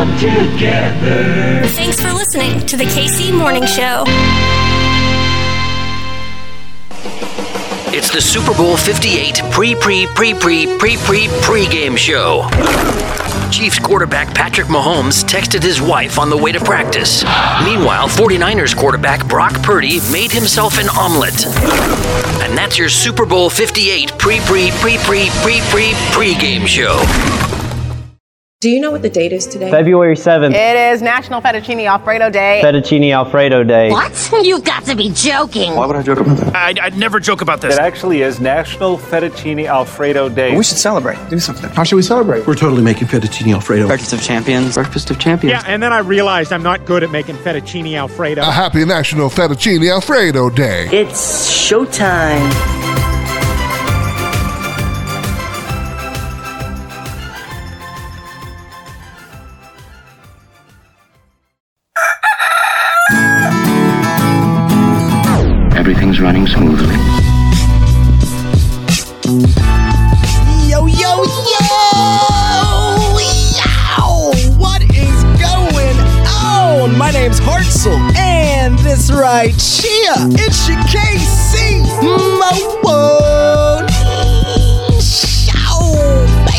come together. Thanks for listening to the KC Morning Show. It's the Super Bowl 58 pre pre pre pre pre pre pre-game show. Chiefs quarterback Patrick Mahomes texted his wife on the way to practice. Meanwhile, 49ers quarterback Brock Purdy made himself an omelet. And that's your Super Bowl 58 pre pre pre pre pre pre pre-game show. Do you know what the date is today? February 7th, It is National Fettuccine Alfredo Day. Fettuccine Alfredo Day. What? You've got to be joking. Why would I joke about that? I'd, I'd never joke about this. It actually is National Fettuccine Alfredo Day. We should celebrate. Do something. How should we celebrate? We're totally making fettuccine alfredo. Breakfast of Champions. Breakfast of Champions. Yeah, and then I realized I'm not good at making fettuccine alfredo. A happy National Fettuccine Alfredo Day. It's showtime.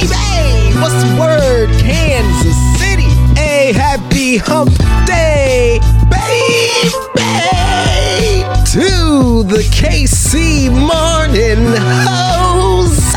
Baby! What's the word? Kansas City. A happy hump day, baby! To the KC Morning Host.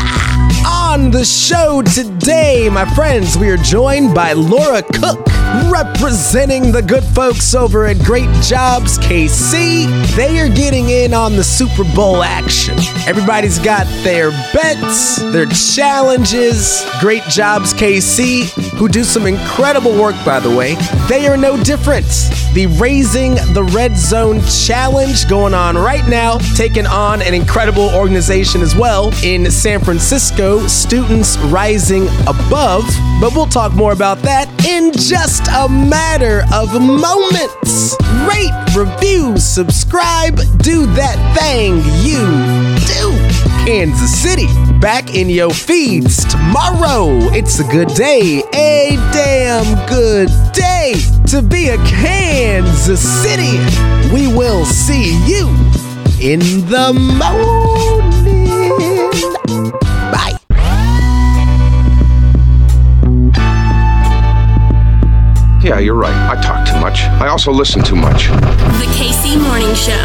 On the show today, my friends, we are joined by Laura Cooke, representing the good folks over at Great Jobs KC. They are getting in on the Super Bowl action. Everybody's got their bets, their challenges. Great Jobs KC, who do some incredible work, by the way. They are no different. The Raising the Red Zone Challenge going on right now, taking on an incredible organization as well in San Francisco, Students Rising Above. But we'll talk more about that in just a matter of moments. Rate, review, subscribe, do that thing you do. Kansas City, back in your feeds tomorrow. It's a good day, a damn good day to be a Kansas City. We will see you in the morning. Yeah, you're right. I talk too much. I also listen too much. The KC Morning Show.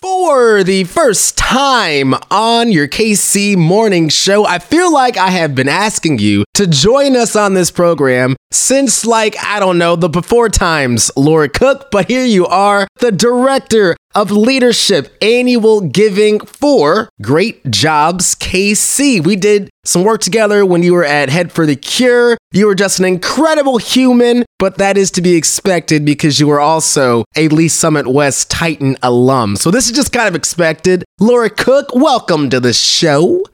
For the first time on your KC Morning Show, I feel like I have been asking you to join us on this program since, like, I don't know, the before times, Laura Cooke, but here you are, the director of leadership annual giving for Great Jobs KC. We did some work together when you were at Head for the Cure. You were just an incredible human, but that is to be expected because you were also a Lee's Summit West Titan alum. So this is just kind of expected. Laura Cooke, welcome to the show.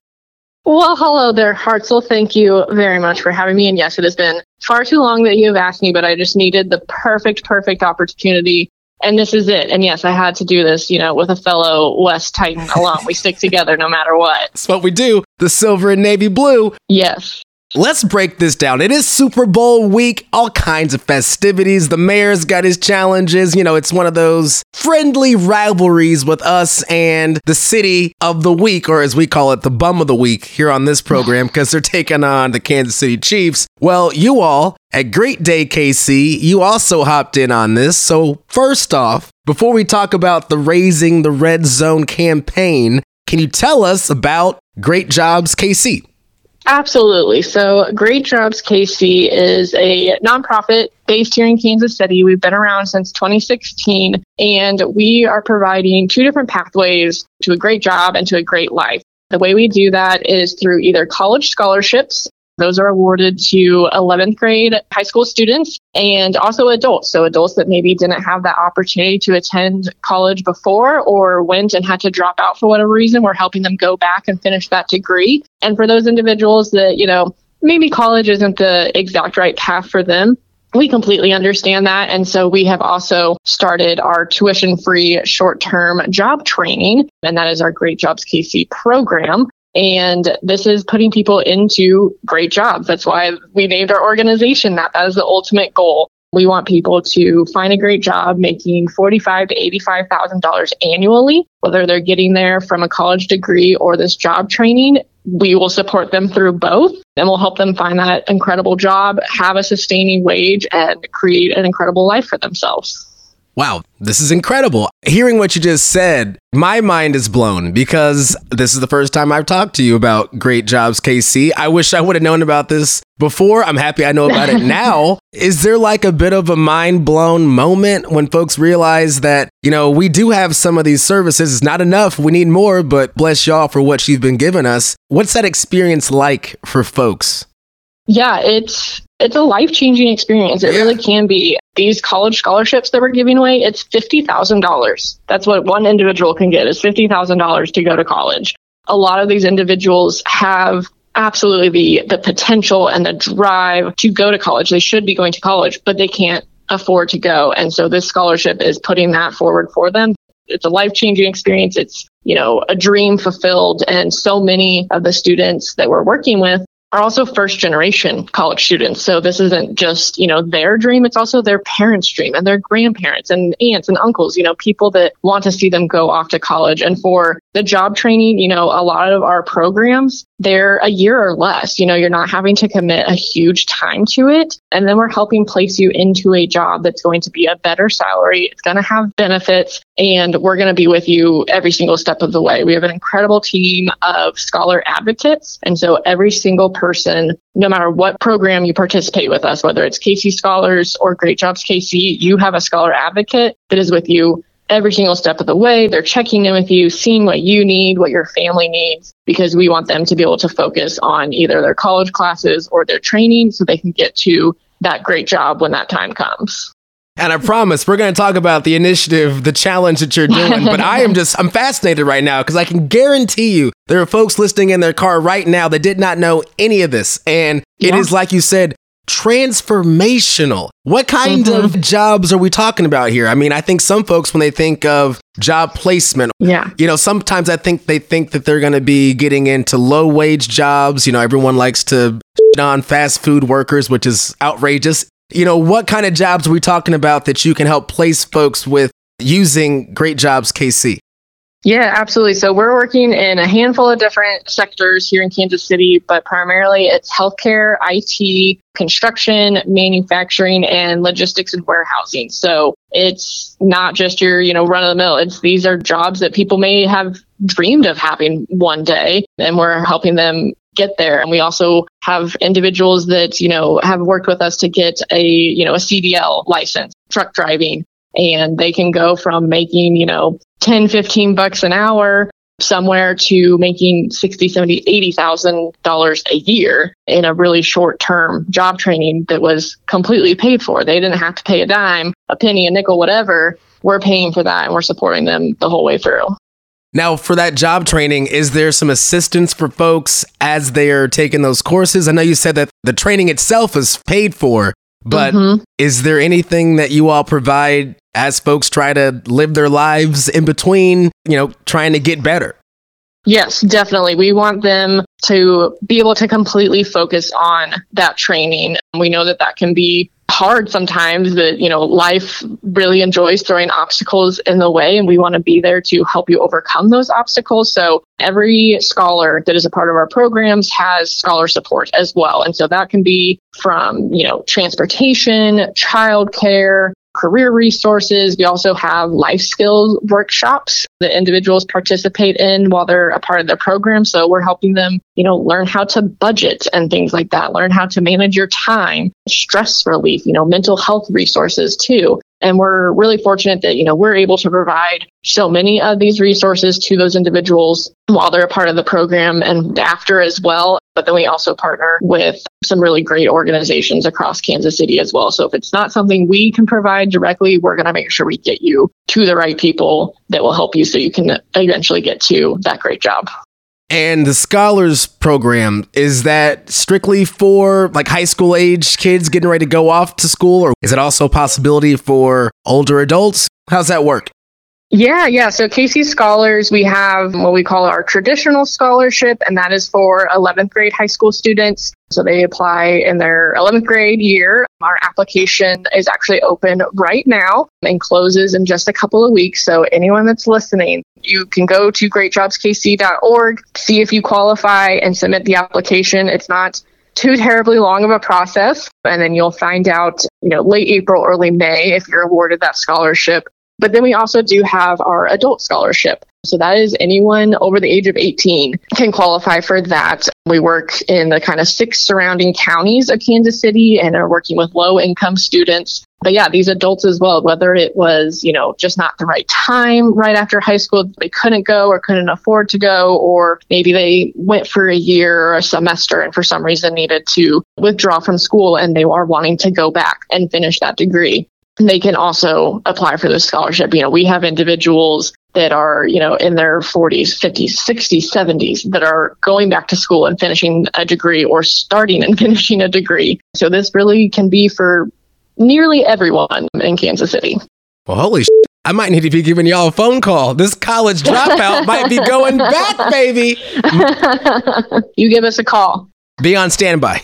Well, hello there, Hartzell. Thank you very much for having me. And yes, it has been far too long that you have asked me, but I just needed the perfect, perfect opportunity. And this is it. And yes, I had to do this, you know, with a fellow West Titan alum. We stick together no matter what. That's what we do. The silver and navy blue. Yes. Let's break this down. It is Super Bowl week, all kinds of festivities. The mayor's got his challenges. You know, it's one of those friendly rivalries with us and the city of the week, or as we call it, the bum of the week here on this program, because they're taking on the Kansas City Chiefs. Well, you all at Great Day KC, you also hopped in on this. So, first off, before we talk about the Raising the Red Zone campaign, can you tell us about Great Jobs KC? Absolutely. So, Great Jobs KC is a nonprofit based here in Kansas City. We've been around since 2016, and we are providing two different pathways to a great job and to a great life. The way we do that is through either college scholarships. Those are awarded to 11th grade high school students and also adults. So, adults that maybe didn't have that opportunity to attend college before or went and had to drop out for whatever reason, we're helping them go back and finish that degree. And for those individuals that, you know, maybe college isn't the exact right path for them, we completely understand that. And so we have also started our tuition free short term job training, and that is our Great Jobs KC program. And this is putting people into great jobs. That's why we named our organization that. That is the ultimate goal. We want people to find a great job making forty-five to eighty-five thousand dollars annually, whether they're getting there from a college degree or this job training. We will support them through both and we'll help them find that incredible job, have a sustaining wage, and create an incredible life for themselves. Wow, this is incredible. Hearing what you just said, my mind is blown because this is the first time I've talked to you about Great Jobs KC. I wish I would have known about this before. I'm happy I know about it now. Is there like a bit of a mind blown moment when folks realize that, you know, we do have some of these services? It's not enough. We need more, but bless y'all for what you've been giving us. What's that experience like for folks? Yeah, it's it's a life changing experience. It really can be. These college scholarships that we're giving away, it's fifty thousand dollars. That's what one individual can get is fifty thousand dollars to go to college. A lot of these individuals have absolutely the the potential and the drive to go to college. They should be going to college, but they can't afford to go. And so this scholarship is putting that forward for them. It's a life changing experience. It's, you know, a dream fulfilled. And so many of the students that we're working with are also first generation college students. So this isn't just, you know, their dream, it's also their parents' dream and their grandparents and aunts and uncles, you know, people that want to see them go off to college. And for the job training, you know, a lot of our programs, they're a year or less. You know, you're not having to commit a huge time to it. And then we're helping place you into a job that's going to be a better salary. It's going to have benefits and we're going to be with you every single step of the way. We have an incredible team of scholar advocates. And so every single person, no matter what program you participate with us, whether it's KC Scholars or Great Jobs KC, you have a scholar advocate that is with you every single step of the way. They're checking in with you, seeing what you need, what your family needs, because we want them to be able to focus on either their college classes or their training so they can get to that great job when that time comes. And I promise we're going to talk about the initiative, the challenge that you're doing. But I am just, I'm fascinated right now because I can guarantee you there are folks listening in their car right now that did not know any of this. And yeah. it is, like you said, transformational. What kind mm-hmm. of jobs are we talking about here? I mean, I think some folks, when they think of job placement, yeah, you know, sometimes I think they think that they're going to be getting into low wage jobs. You know, everyone likes to on fast food workers, which is outrageous. You know, what kind of jobs are we talking about that you can help place folks with using Great Jobs KC? Yeah, absolutely. So we're working in a handful of different sectors here in Kansas City, but primarily it's healthcare, IT, construction, manufacturing, and logistics and warehousing. So it's not just your, you know, run of the mill. It's these are jobs that people may have dreamed of having one day, and we're helping them get there. And we also have individuals that, you know, have worked with us to get a, you know, a CDL license, truck driving. And they can go from making, you know, 10, 15 bucks an hour somewhere to making 60, 70, 80,000 dollars a year in a really short term job training that was completely paid for. They didn't have to pay a dime, a penny, a nickel, whatever. We're paying for that and we're supporting them the whole way through. Now, for that job training, is there some assistance for folks as they are taking those courses? I know you said that the training itself is paid for, but mm-hmm. is there anything that you all provide as folks try to live their lives in between, you know, trying to get better? Yes, definitely. We want them to be able to completely focus on that training. We know that that can be hard sometimes that you know life really enjoys throwing obstacles in the way and we want to be there to help you overcome those obstacles. So every scholar that is a part of our programs has scholar support as well. And so that can be from you know transportation childcare career resources. We also have life skills workshops that individuals participate in while they're a part of the program. So we're helping them, you know, learn how to budget and things like that, learn how to manage your time, stress relief, you know, mental health resources too. And we're really fortunate that, you know, we're able to provide so many of these resources to those individuals while they're a part of the program and after as well. But then we also partner with some really great organizations across Kansas City as well. So if it's not something we can provide directly, we're going to make sure we get you to the right people that will help you so you can eventually get to that great job. And the scholars program, is that strictly for like high school age kids getting ready to go off to school? Or is it also a possibility for older adults? How's that work? Yeah, yeah. So KC Scholars, we have what we call our traditional scholarship, and that is for 11th grade high school students. So they apply in their 11th grade year. Our application is actually open right now and closes in just a couple of weeks. So anyone that's listening, you can go to greatjobskc.org, see if you qualify, and submit the application. It's not too terribly long of a process and then you'll find out you know late april early may if you're awarded that scholarship but then we also do have our adult scholarship. So that is anyone over the age of 18 can qualify for that. We work in the kind of six surrounding counties of Kansas City and are working with low income students. But yeah, these adults as well, whether it was, you know, just not the right time right after high school, they couldn't go or couldn't afford to go, or maybe they went for a year or a semester and for some reason needed to withdraw from school and they are wanting to go back and finish that degree they can also apply for the scholarship. You know, we have individuals that are, you know, in their 40s, 50s, 60s, 70s that are going back to school and finishing a degree or starting and finishing a degree. So this really can be for nearly everyone in Kansas City. Well, holy sh- I might need to be giving y'all a phone call. This college dropout might be going back, baby. you give us a call. Be on standby.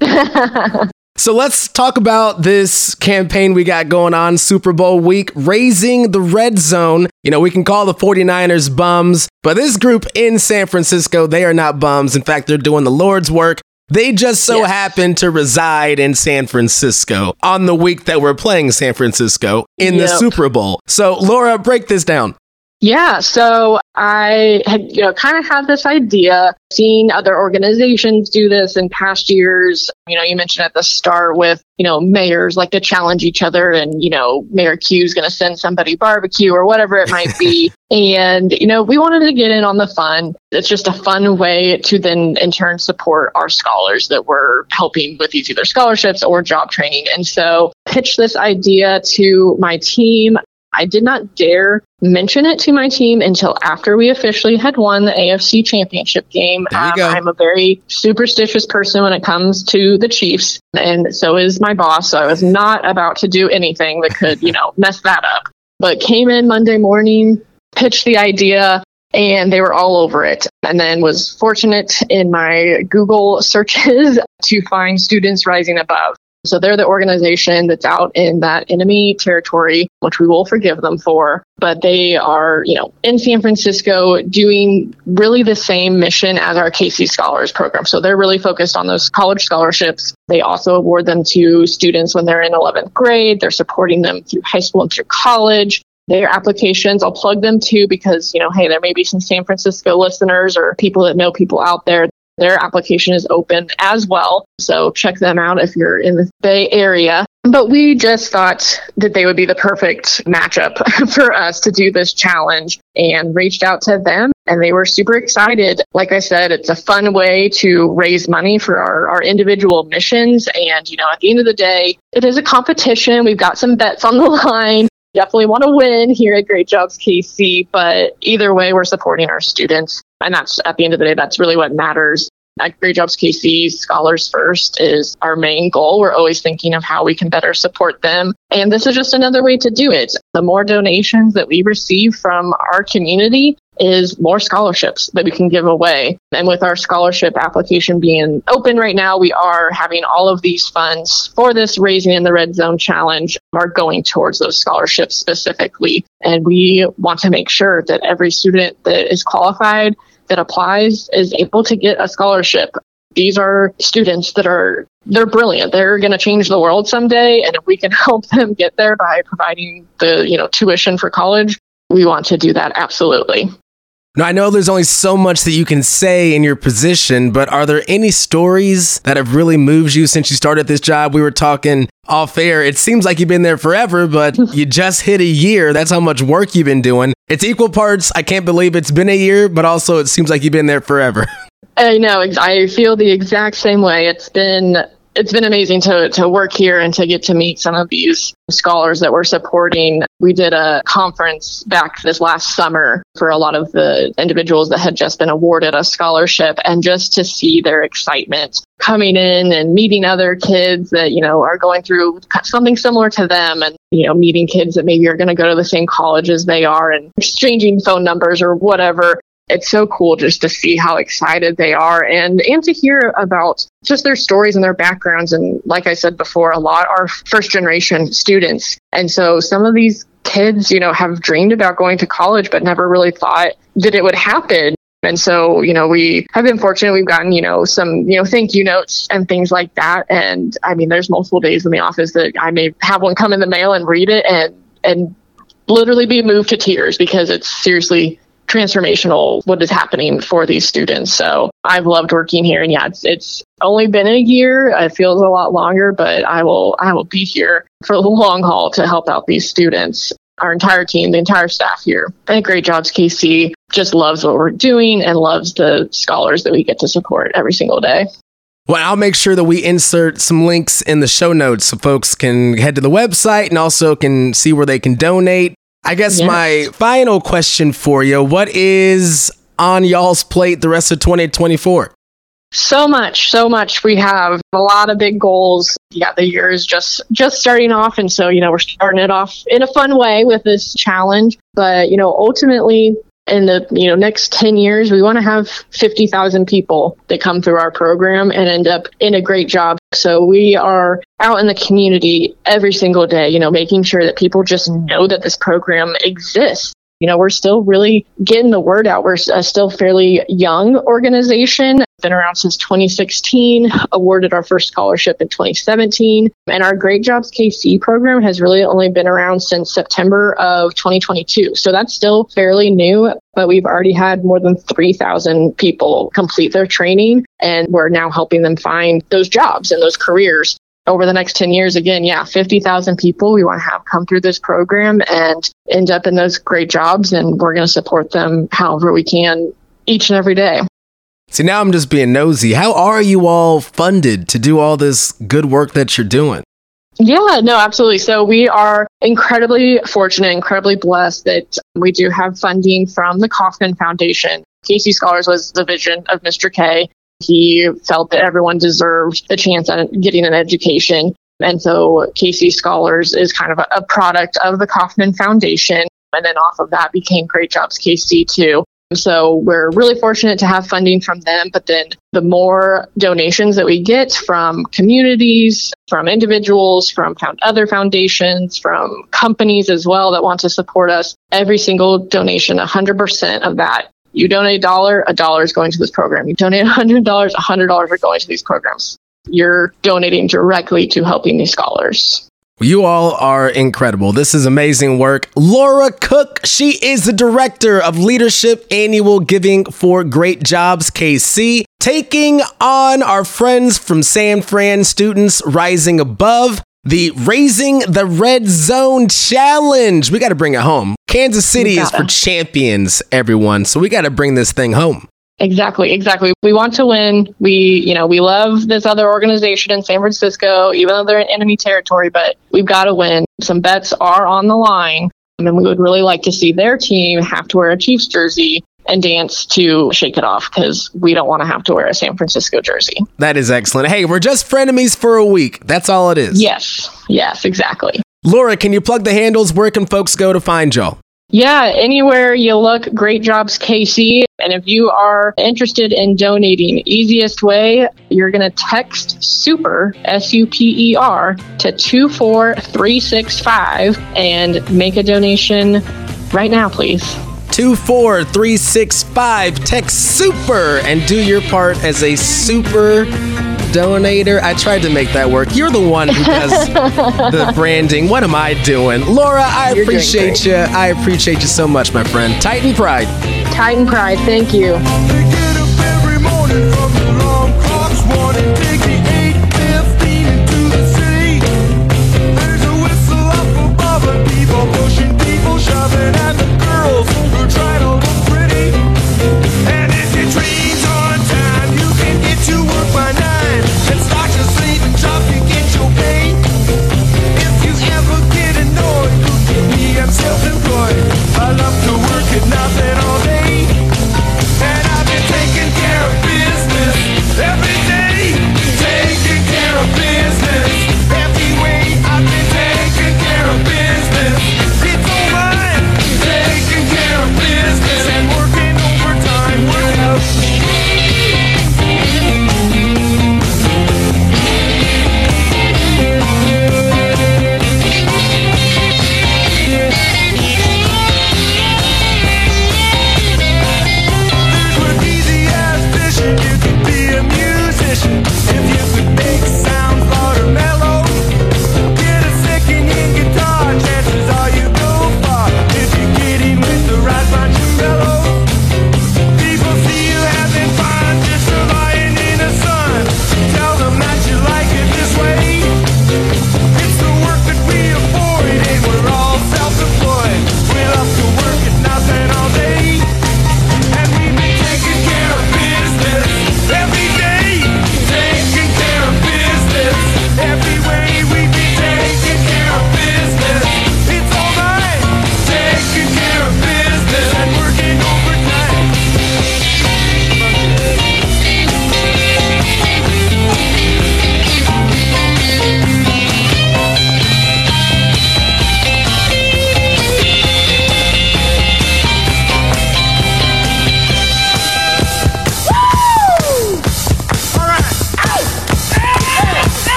So let's talk about this campaign we got going on Super Bowl week, raising the red zone. You know, we can call the 49ers bums, but this group in San Francisco, they are not bums. In fact, they're doing the Lord's work. They just so yes. happen to reside in San Francisco on the week that we're playing San Francisco in yep. the Super Bowl. So, Laura, break this down. Yeah, so I had, you know, kind of had this idea, seeing other organizations do this in past years. You know, you mentioned at the start with, you know, mayors like to challenge each other and, you know, Mayor Q is going to send somebody barbecue or whatever it might be. and, you know, we wanted to get in on the fun. It's just a fun way to then in turn support our scholars that we're helping with these either scholarships or job training. And so pitched this idea to my team. I did not dare mention it to my team until after we officially had won the AFC championship game. Um, I'm a very superstitious person when it comes to the Chiefs, and so is my boss. So I was not about to do anything that could, you know, mess that up. But came in Monday morning, pitched the idea, and they were all over it. And then was fortunate in my Google searches to find students rising above. So they're the organization that's out in that enemy territory, which we will forgive them for. But they are, you know, in San Francisco doing really the same mission as our KC Scholars program. So they're really focused on those college scholarships. They also award them to students when they're in 11th grade. They're supporting them through high school and through college their applications. I'll plug them too because, you know, hey, there may be some San Francisco listeners or people that know people out there their application is open as well. So check them out if you're in the Bay Area. But we just thought that they would be the perfect matchup for us to do this challenge and reached out to them and they were super excited. Like I said, it's a fun way to raise money for our, our individual missions. And, you know, at the end of the day, it is a competition. We've got some bets on the line definitely want to win here at Great Jobs KC, but either way, we're supporting our students. And that's at the end of the day, that's really what matters. At Great Jobs KC, Scholars First is our main goal. We're always thinking of how we can better support them. And this is just another way to do it. The more donations that we receive from our community, is more scholarships that we can give away. And with our scholarship application being open right now, we are having all of these funds for this Raising in the Red Zone challenge are going towards those scholarships specifically. And we want to make sure that every student that is qualified that applies is able to get a scholarship. These are students that are they're brilliant. They're going to change the world someday and if we can help them get there by providing the, you know, tuition for college, we want to do that absolutely. Now, I know there's only so much that you can say in your position, but are there any stories that have really moved you since you started this job? We were talking off air. It seems like you've been there forever, but you just hit a year. That's how much work you've been doing. It's equal parts. I can't believe it's been a year, but also it seems like you've been there forever. I know. I feel the exact same way. It's been it's been amazing to, to work here and to get to meet some of these scholars that we're supporting. We did a conference back this last summer for a lot of the individuals that had just been awarded a scholarship and just to see their excitement coming in and meeting other kids that, you know, are going through something similar to them and you know, meeting kids that maybe are going to go to the same college as they are and exchanging phone numbers or whatever. It's so cool just to see how excited they are and and to hear about just their stories and their backgrounds and like I said before a lot are first generation students. And so some of these kids, you know, have dreamed about going to college but never really thought that it would happen. And so, you know, we have been fortunate. We've gotten, you know, some, you know, thank you notes and things like that. And I mean, there's multiple days in the office that I may have one come in the mail and read it and, and literally be moved to tears because it's seriously transformational what is happening for these students. So I've loved working here and yeah, it's, it's only been a year. It feels a lot longer, but I will, I will be here for the long haul to help out these students our entire team, the entire staff here and Great Jobs KC just loves what we're doing and loves the scholars that we get to support every single day. Well, I'll make sure that we insert some links in the show notes so folks can head to the website and also can see where they can donate. I guess yes. my final question for you what is on y'all's plate the rest of 2024? So much, so much. We have a lot of big goals. Yeah, the year is just just starting off, and so you know we're starting it off in a fun way with this challenge. But you know, ultimately, in the you know next 10 years we want to have 50,000 people that come through our program and end up in a great job. So we are out in the community every single day you know making sure that people just know that this program exists you know, we're still really getting the word out. We're a still fairly young organization, been around since 2016, awarded our first scholarship in 2017. And our Great Jobs KC program has really only been around since September of 2022. So that's still fairly new, but we've already had more than 3,000 people complete their training. And we're now helping them find those jobs and those careers over the next 10 years, again, yeah, 50,000 people we want to have come through this program and end up in those great jobs. And we're going to support them however we can each and every day. See, now I'm just being nosy. How are you all funded to do all this good work that you're doing? Yeah, no, absolutely. So we are incredibly fortunate, incredibly blessed that we do have funding from the Kauffman Foundation. KC Scholars was the vision of Mr. K. He felt that everyone deserved the chance at getting an education. And so KC Scholars is kind of a, a product of the Kauffman Foundation. And then off of that became Great Jobs KC too. So we're really fortunate to have funding from them. But then the more donations that we get from communities, from individuals, from other foundations, from companies as well that want to support us, every single donation, 100% of that you donate a dollar, a dollar is going to this program. You donate a hundred dollars, a hundred dollars are going to these programs. You're donating directly to helping these scholars. You all are incredible. This is amazing work. Laura Cooke, she is the director of leadership annual giving for Great Jobs KC, taking on our friends from San Fran students rising above the Raising the Red Zone Challenge. We got to bring it home. Kansas City is for champions, everyone. So we got to bring this thing home. Exactly, exactly. We want to win. We, you know, we love this other organization in San Francisco, even though they're in enemy territory, but we've got to win. Some bets are on the line. And we would really like to see their team have to wear a Chiefs jersey and dance to shake it off because we don't want to have to wear a San Francisco jersey. That is excellent. Hey, we're just frenemies for a week. That's all it is. Yes, yes, exactly. Laura, can you plug the handles? Where can folks go to find y'all? Yeah, anywhere you look, Great Jobs KC. And if you are interested in donating, easiest way, you're going to text SUPER, S U P E R, to 24365 and make a donation right now, please. 24365. Text super and do your part as a super donator. I tried to make that work. You're the one who does the branding. What am I doing? Laura, I You're appreciate you. I appreciate you so much, my friend. Titan Pride. Titan Pride, thank you. The girls try to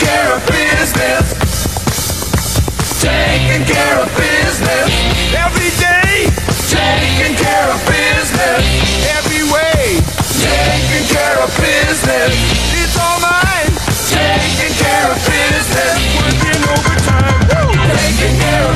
care of business. Taking care of business. Every day. Taking care of business. Every way. Taking care of business. It's all mine. Taking care of business. Working overtime. Woo! Taking care